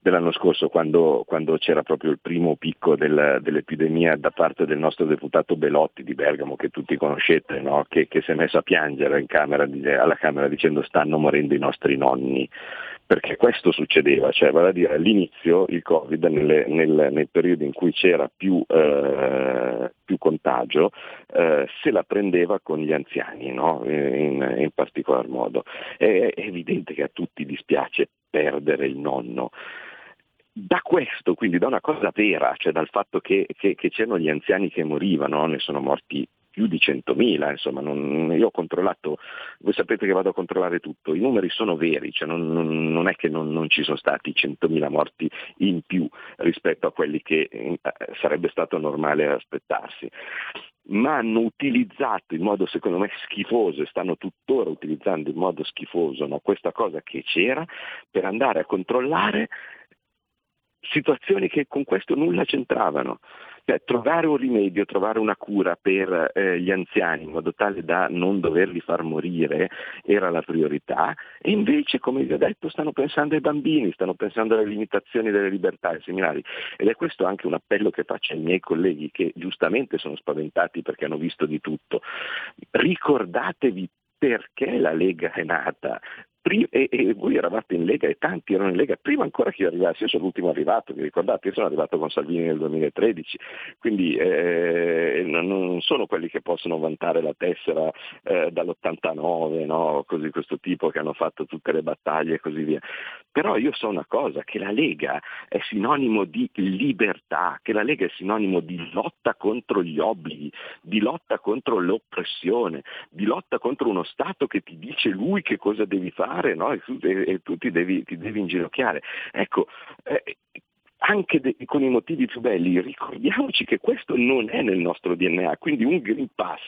dell'anno scorso, quando, quando, c'era proprio il primo picco del, dell'epidemia da parte del nostro deputato Belotti di Bergamo, che tutti conoscete, no? che, che, si è messo a piangere camera, alla Camera dicendo stanno morendo i nostri nonni perché questo succedeva, cioè vale a dire all'inizio il Covid nelle, nel, nel, periodo in cui c'era più, eh, più contagio eh, se la prendeva con gli anziani no? in, in, particolar modo. È, è evidente che a tutti dispiace perdere il nonno, da questo, quindi da una cosa vera, cioè dal fatto che, che, che c'erano gli anziani che morivano, ne sono morti più di 100.000, insomma, non, io ho controllato, voi sapete che vado a controllare tutto, i numeri sono veri, cioè non, non, non, è che non, ci sono stati 100.000 morti in più rispetto a quelli che eh, sarebbe stato normale aspettarsi. Ma hanno utilizzato in modo secondo me schifoso e stanno tuttora utilizzando in modo schifoso no, questa cosa che c'era per andare a controllare situazioni che con questo nulla c'entravano. Cioè, trovare un rimedio, trovare una cura per eh, gli anziani in modo tale da non doverli far morire era la priorità e invece, come vi ho detto, stanno pensando ai bambini, stanno pensando alle limitazioni delle libertà ai seminari ed è questo anche un appello che faccio ai miei colleghi che giustamente sono spaventati perché hanno visto di tutto. Ricordatevi perché la Lega è nata, pri- e, e, voi eravate in Lega e tanti erano in Lega prima ancora che io arrivassi, io sono l'ultimo arrivato, vi ricordate, io sono arrivato con Salvini nel 2013, quindi eh, non sono quelli che possono vantare la tessera eh, dall'89, no? così questo tipo che hanno fatto tutte le battaglie e così via. Però io so una cosa, che la Lega è sinonimo di libertà, che la Lega è sinonimo di lotta contro gli obblighi, di lotta contro l'oppressione, di lotta contro uno Stato che ti dice lui che cosa devi fare no? e, tu, e, e tu ti devi, ti devi inginocchiare. Ecco, eh, anche de- con i motivi più belli, ricordiamoci che questo non è nel nostro DNA, quindi un Green Pass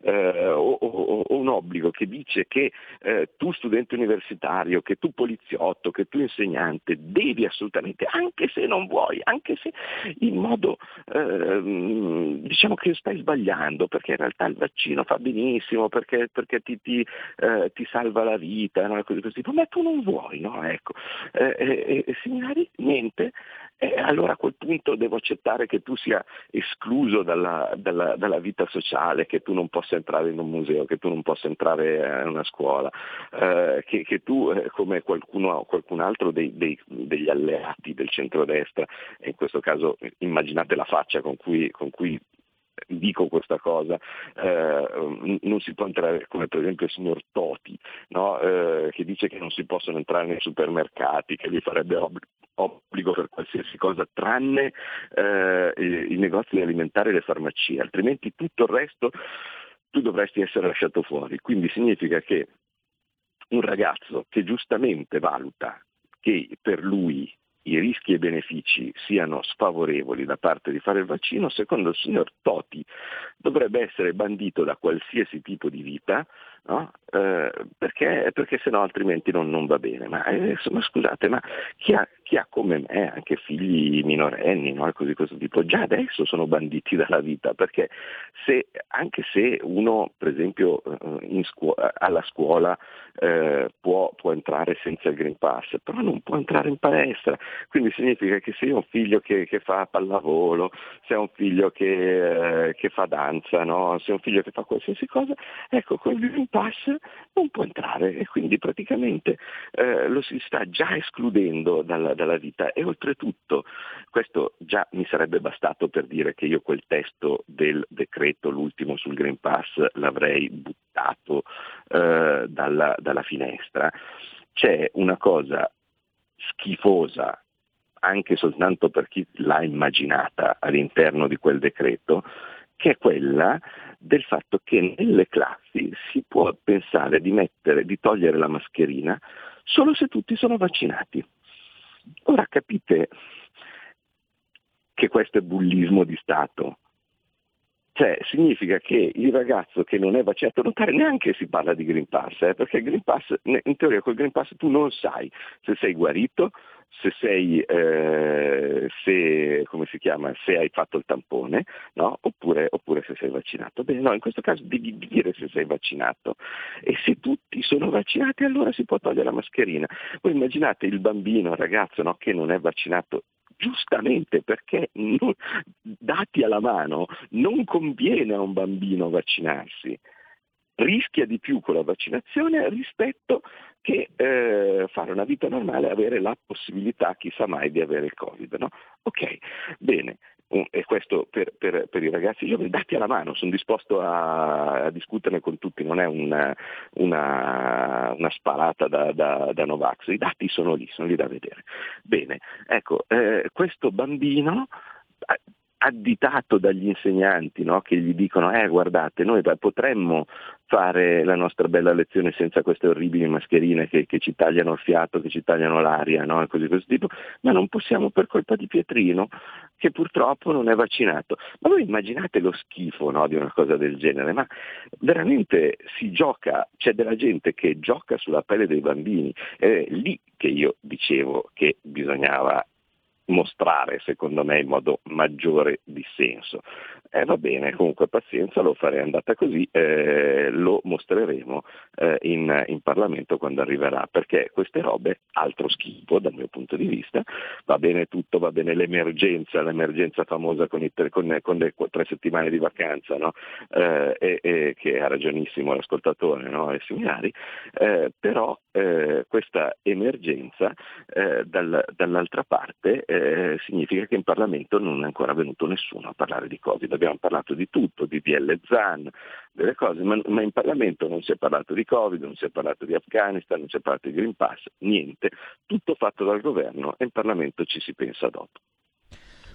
eh, o, o, o, un obbligo che dice che eh, tu studente universitario, che tu poliziotto, che tu insegnante devi assolutamente, anche se non vuoi, anche se in modo eh, diciamo che stai sbagliando, perché in realtà il vaccino fa benissimo, perché, perché ti, ti, eh, ti, salva la vita, no? così, così, ma tu non vuoi, no? Ecco. Eh, eh seminari, niente eh, allora a quel punto devo accettare che tu sia escluso dalla, dalla, dalla, vita sociale, che tu non possa entrare in un museo, che tu non possa entrare in una scuola, eh, che, che, tu eh, come qualcuno, qualcun altro dei, dei, degli alleati del centrodestra, in questo caso immaginate la faccia con cui, con cui dico questa cosa, eh, non si può entrare come per esempio il signor Toti, no? eh, che dice che non si possono entrare nei supermercati, che lui farebbe ob- obbligo per qualsiasi cosa tranne eh, i, i negozi alimentari e le farmacie, altrimenti tutto il resto tu dovresti essere lasciato fuori. Quindi significa che un ragazzo che giustamente valuta che per lui i rischi e i benefici siano sfavorevoli da parte di fare il vaccino, secondo il signor Toti dovrebbe essere bandito da qualsiasi tipo di vita, no? eh, perché, perché sennò altrimenti non, non va bene. Ma, eh, ma scusate, ma chi ha, chi ha, come me anche figli minorenni, no? così questo tipo, già adesso sono banditi dalla vita, perché se, anche se uno, per esempio, eh, scuola, alla scuola eh, può, può, entrare senza il Green Pass, però non può entrare in palestra, quindi significa che se ho un figlio che, che fa pallavolo, se ho un figlio che, eh, che fa danza, no? se ho un figlio che fa qualsiasi cosa, ecco, con il Green Pass non può entrare e quindi praticamente eh, lo si sta già escludendo dalla, dalla vita e oltretutto questo già mi sarebbe bastato per dire che io quel testo del decreto, l'ultimo sul Green Pass, l'avrei buttato eh, dalla, dalla finestra. C'è una cosa schifosa anche soltanto per chi l'ha immaginata all'interno di quel decreto, che è quella del fatto che nelle classi si può pensare di, mettere, di togliere la mascherina solo se tutti sono vaccinati. Ora capite che questo è bullismo di Stato. Cioè, significa che il ragazzo che non è vaccinato, notare neanche si parla di Green Pass, eh, perché Green Pass, in teoria col Green Pass tu non sai se sei guarito, se sei, eh, se, chiama, se hai fatto il tampone, no? oppure, oppure, se sei vaccinato. Bene, no, in questo caso devi dire se sei vaccinato. E se tutti sono vaccinati allora si può togliere la mascherina. Voi immaginate il bambino, il ragazzo no, che non è vaccinato giustamente perché non, dati alla mano non conviene a un bambino vaccinarsi, rischia di più con la vaccinazione rispetto che eh, fare una vita normale e avere la possibilità, chissà mai, di avere il Covid. No? Ok, bene, e questo per, per, per, i ragazzi giovani, dati alla mano, sono disposto a, a discuterne con tutti, non è una, una, una sparata da, da, da, Novax, i dati sono lì, sono lì da vedere. Bene, ecco, eh, questo bambino additato dagli insegnanti no? che gli dicono eh guardate noi potremmo fare la nostra bella lezione senza queste orribili mascherine che, che ci tagliano il fiato, che ci tagliano l'aria no? e così questo tipo, ma non possiamo per colpa di Pietrino che purtroppo non è vaccinato. Ma voi immaginate lo schifo no? di una cosa del genere, ma veramente si gioca, c'è della gente che gioca sulla pelle dei bambini, è lì che io dicevo che bisognava mostrare, secondo me, in modo maggiore dissenso. Eh, va bene, comunque pazienza, lo farei andata così, eh, lo mostreremo eh, in, in, Parlamento quando arriverà, perché queste robe, altro schifo dal mio punto di vista, va bene tutto, va bene l'emergenza, l'emergenza famosa con, i, con, con le tre settimane di vacanza, no? Eh, e, e, che ha ragionissimo l'ascoltatore no? e similari, eh, però eh, questa emergenza dal, dall'altra parte significa che in Parlamento non è ancora venuto nessuno a parlare di Covid abbiamo parlato di tutto, di DL ZAN, delle cose, ma, ma, in Parlamento non si è parlato di Covid, non si è parlato di Afghanistan, non si è parlato di Green Pass, niente, tutto fatto dal governo e in Parlamento ci si pensa dopo.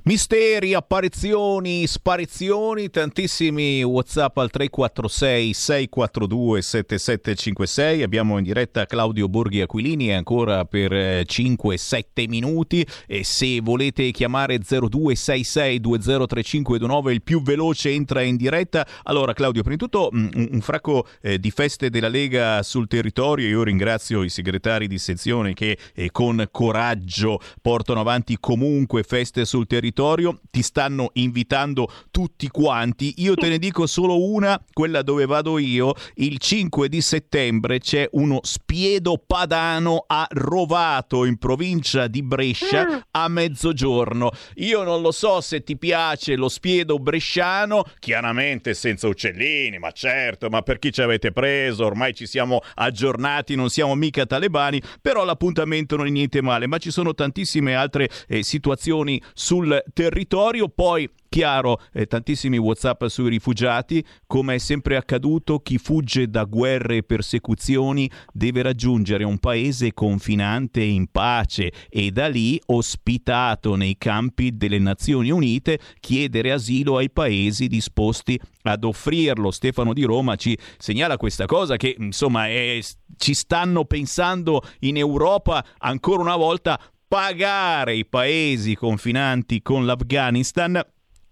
Misteri, apparizioni, sparizioni, tantissimi WhatsApp al 346 642 7756. Abbiamo in diretta Claudio Borghi Aquilini ancora per 5-7 eh, minuti e se volete chiamare 0266 203529 il più veloce entra in diretta. Allora Claudio, prima di tutto mm, un, fracco eh, di feste della Lega sul territorio. Io ringrazio i segretari di sezione che eh, con coraggio portano avanti comunque feste sul territorio territorio, ti stanno invitando tutti quanti. Io te ne dico solo una, quella dove vado io. Il 5 di settembre c'è uno spiedo padano a Rovato in provincia di Brescia mm. a mezzogiorno. Io non lo so se ti piace lo spiedo bresciano, chiaramente senza uccellini, ma certo, ma per chi ci avete preso? Ormai ci siamo aggiornati, non siamo mica talebani, però l'appuntamento non è niente male, ma ci sono tantissime altre eh, situazioni sul territorio. Poi Chiaro, eh, tantissimi WhatsApp sui rifugiati, come è sempre accaduto, chi fugge da guerre e persecuzioni deve raggiungere un paese confinante in pace e da lì, ospitato nei campi delle Nazioni Unite, chiedere asilo ai paesi disposti ad offrirlo. Stefano di Roma ci segnala questa cosa che insomma è, ci stanno pensando in Europa ancora una volta pagare i paesi confinanti con l'Afghanistan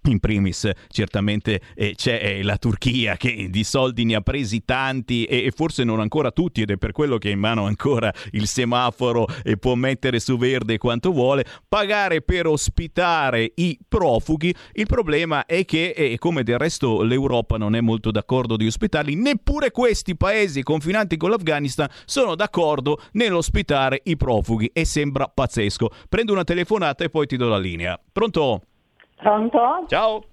in primis certamente eh, c'è eh, la Turchia che di soldi ne ha presi tanti e, e, forse non ancora tutti ed è per quello che è in mano ancora il semaforo e può mettere su verde quanto vuole, pagare per ospitare i profughi. Il problema è che, eh, come del resto l'Europa non è molto d'accordo di ospitarli, neppure questi paesi confinanti con l'Afghanistan sono d'accordo nell'ospitare i profughi e sembra pazzesco. Prendo una telefonata e poi ti do la linea. Pronto? Pronto? Ciao.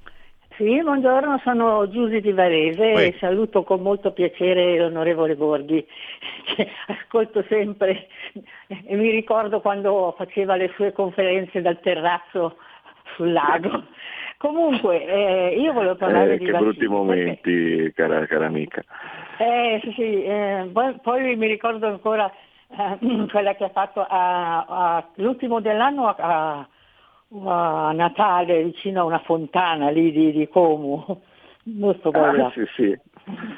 Sì, buongiorno, sono Giusy di Varese Oi. e saluto con molto piacere l'onorevole Borghi, che ascolto sempre e mi ricordo quando faceva le sue conferenze dal terrazzo sul lago. Comunque, eh, io volevo parlare eh, di... Che vaccini, brutti momenti, perché... cara, cara, amica. Eh, sì, sì eh, poi, poi, mi ricordo ancora eh, quella che ha fatto a, a, l'ultimo dell'anno a, a Natale vicino a una fontana lì di, di Como, molto bella. Ah, sì, sì.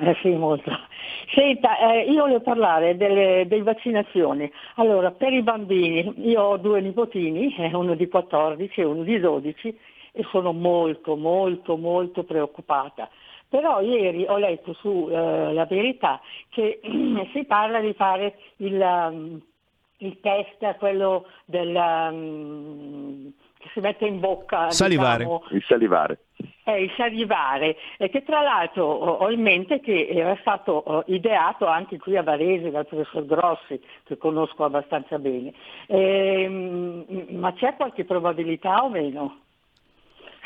Eh sì, molto. Senta, eh, io voglio parlare delle, delle, vaccinazioni. Allora, per i bambini, io ho due nipotini, eh, uno di 14 e uno di 12, e sono molto, molto, molto preoccupata. Però ieri ho letto sulla eh, verità che si parla di fare il, um, il test, quello del... Um, si mette in bocca. Salivare. Diciamo, il salivare. Eh, il salivare, e che tra l'altro ho in mente che era stato ideato anche qui a Varese dal professor Grossi, che conosco abbastanza bene. Eh, ma c'è qualche probabilità o meno?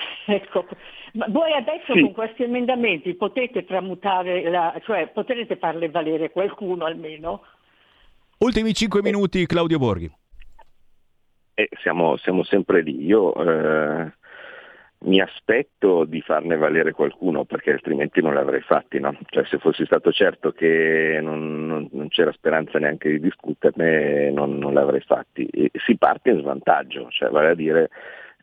ecco. Ma voi adesso sì. con questi emendamenti potete tramutare, la, cioè potrete farle valere qualcuno almeno? Ultimi cinque minuti Claudio Borghi eh, siamo, siamo, sempre lì. Io eh, mi aspetto di farne valere qualcuno perché altrimenti non l'avrei fatti. No? Cioè, se fossi stato certo che non, non, non c'era speranza neanche di discuterne, non, non l'avrei fatti. E si parte in svantaggio, cioè vale a dire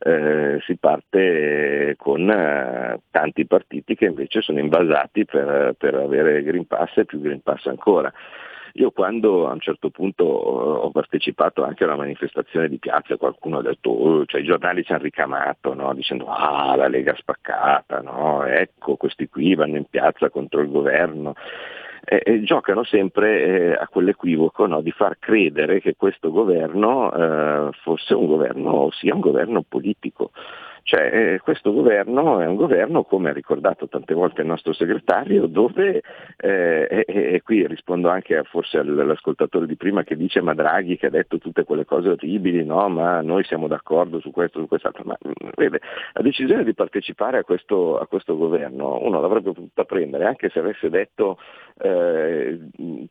eh, si parte con eh, tanti partiti che invece sono invasati per, per avere Green Pass e più Green Pass ancora. Io quando a un certo punto eh, ho partecipato anche a una manifestazione di piazza, qualcuno ha detto, oh, cioè i giornali ci hanno ricamato, no? dicendo ah la Lega spaccata, no? ecco questi qui vanno in piazza contro il governo. Eh, giocano sempre eh, a quell'equivoco no? di far credere che questo governo eh, fosse un governo, sia un governo politico Cioè, eh, questo governo è un governo, come ha ricordato tante volte il nostro segretario, dove, eh, e, e, qui rispondo anche forse all'ascoltatore di prima che dice ma Draghi che ha detto tutte quelle cose orribili, no, ma noi siamo d'accordo su questo, su quest'altro, ma mm, vede, la decisione di partecipare a questo, a questo governo uno l'avrebbe potuta prendere anche se avesse detto eh,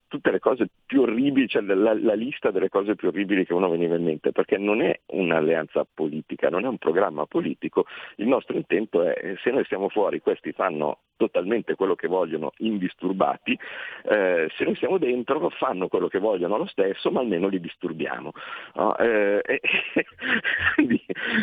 tutte le cose più orribili, cioè la, la lista delle cose più orribili che uno veniva in mente, perché non è un'alleanza politica, non è un programma politico, politico, il nostro intento è se noi siamo fuori questi fanno totalmente quello che vogliono indisturbati, eh, se noi siamo dentro fanno quello che vogliono lo stesso ma almeno li disturbiamo. No? Eh, eh,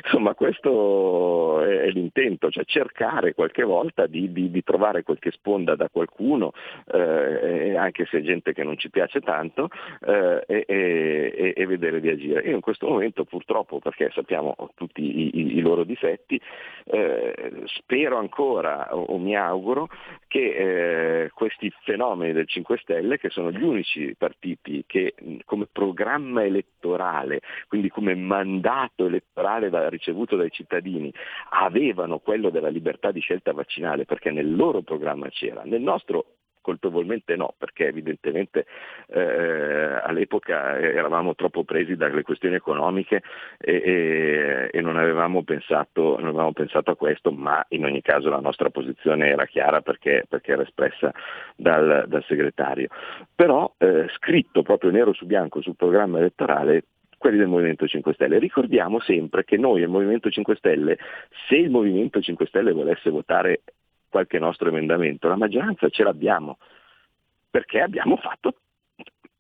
insomma questo è, l'intento, cioè cercare qualche volta di, di, di trovare qualche sponda da qualcuno, eh, anche se è gente che non ci piace tanto, eh, e, e, e, vedere di agire. Io in questo momento purtroppo, perché sappiamo tutti i, i, i loro difetti, effetti, eh, spero ancora o, mi auguro che eh, questi fenomeni del 5 Stelle, che sono gli unici partiti che come programma elettorale, quindi come mandato elettorale ricevuto dai cittadini, avevano quello della libertà di scelta vaccinale, perché nel loro programma c'era, nel nostro colpevolmente no, perché evidentemente eh, all'epoca eravamo troppo presi dalle questioni economiche e, e, e non, avevamo pensato, non, avevamo pensato, a questo, ma in ogni caso la nostra posizione era chiara perché, perché era espressa dal, dal segretario. Però eh, scritto proprio nero su bianco sul programma elettorale quelli del Movimento 5 Stelle. Ricordiamo sempre che noi, il Movimento 5 Stelle, se il Movimento 5 Stelle volesse votare qualche nostro emendamento, la maggioranza ce l'abbiamo, perché abbiamo fatto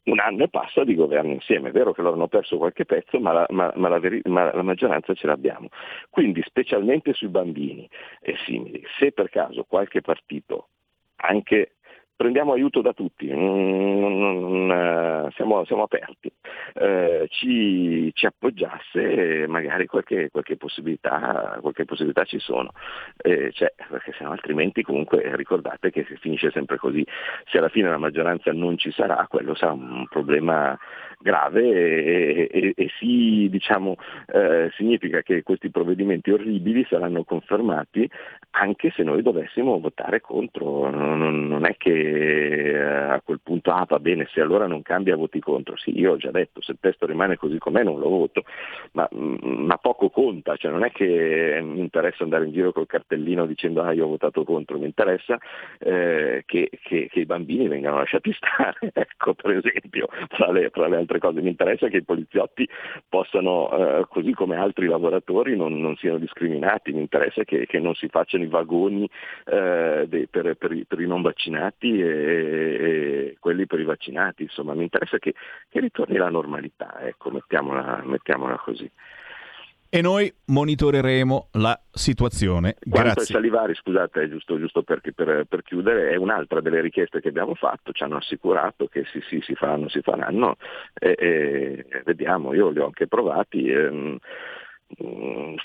un anno e passa di governo insieme. È vero che loro hanno perso qualche pezzo, ma la, ma, ma, la veri- ma la, maggioranza ce l'abbiamo. Quindi, specialmente sui bambini e simili, se per caso qualche partito, anche prendiamo aiuto da tutti, mm, siamo, siamo, aperti, eh, ci, ci, appoggiasse magari qualche, qualche, possibilità, qualche possibilità ci sono, eh, cioè, perché sennò altrimenti comunque ricordate che si finisce sempre così, se alla fine la maggioranza non ci sarà, quello sarà un problema grave e, e, e sì, diciamo, eh, significa che questi provvedimenti orribili saranno confermati anche se noi dovessimo votare contro, non, non è che eh, a quel punto ah va bene se allora non cambia voti contro, sì io ho già detto se il testo rimane così com'è non lo voto, ma, mm, ma poco conta, cioè non è che mi interessa andare in giro col cartellino dicendo ah io ho votato contro, mi interessa eh, che, che, che, i bambini vengano lasciati stare, ecco per esempio, tra le, tra le, altre cose, mi interessa che i poliziotti possano, eh, così come altri lavoratori, non, non, siano discriminati, mi interessa che, che non si facciano i vagoni eh, dei, per, per, per i non vaccinati e, e, quelli per i vaccinati, insomma mi interessa che, che ritorni la normalità, ecco, mettiamola, mettiamola così e noi monitoreremo la situazione. Quanto Grazie. ai salivari, scusate, giusto, giusto per, per, per, chiudere, è un'altra delle richieste che abbiamo fatto, ci hanno assicurato che sì, sì, si faranno, si faranno e, e vediamo, io li ho anche provati. Ehm,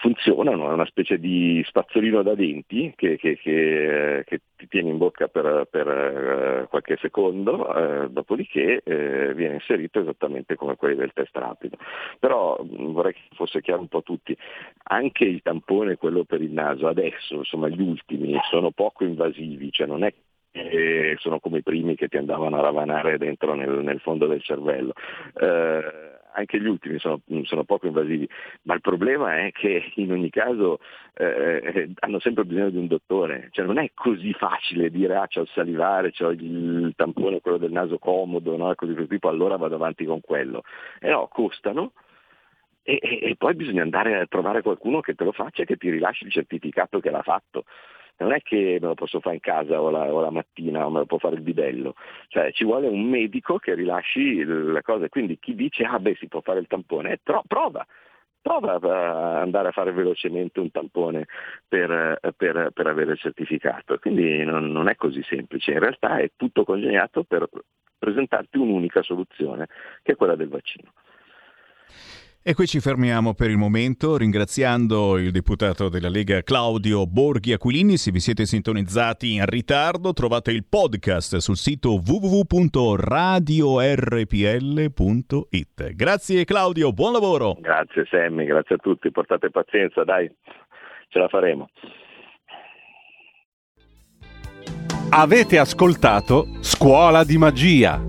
funzionano, è una specie di spazzolino da denti che, che, che, che ti tieni in bocca per, per uh, qualche secondo, uh, dopodiché uh, viene inserito esattamente come quelli del test rapido. Però mm, vorrei che fosse chiaro un po' a tutti, anche il tampone, quello per il naso, adesso insomma gli ultimi sono poco invasivi, cioè non è sono come i primi che ti andavano a ravanare dentro nel, nel fondo del cervello. Uh, anche gli ultimi sono, sono, poco invasivi, ma il problema è che in ogni caso eh, eh, hanno sempre bisogno di un dottore, cioè non è così facile dire ah c'ho il salivare, c'ho il tampone, quello del naso comodo, no? così così, tipo allora vado avanti con quello. No, costano, e, e, e, poi bisogna andare a trovare qualcuno che te lo faccia e che ti rilasci il certificato che l'ha fatto non è che me lo posso fare in casa o la, o la, mattina o me lo può fare il bidello, cioè ci vuole un medico che rilasci la cosa, quindi chi dice ah beh si può fare il tampone, eh, tro- prova, prova ad andare a fare velocemente un tampone per, per, per avere il certificato, quindi non, non, è così semplice, in realtà è tutto congegnato per presentarti un'unica soluzione, che è quella del vaccino. E qui ci fermiamo per il momento ringraziando il deputato della Lega Claudio Borghi Aquilini. Se vi siete sintonizzati in ritardo trovate il podcast sul sito www.radiorpl.it. Grazie Claudio, buon lavoro. Grazie Sammy, grazie a tutti, portate pazienza, dai. ce la faremo. Avete ascoltato Scuola di Magia.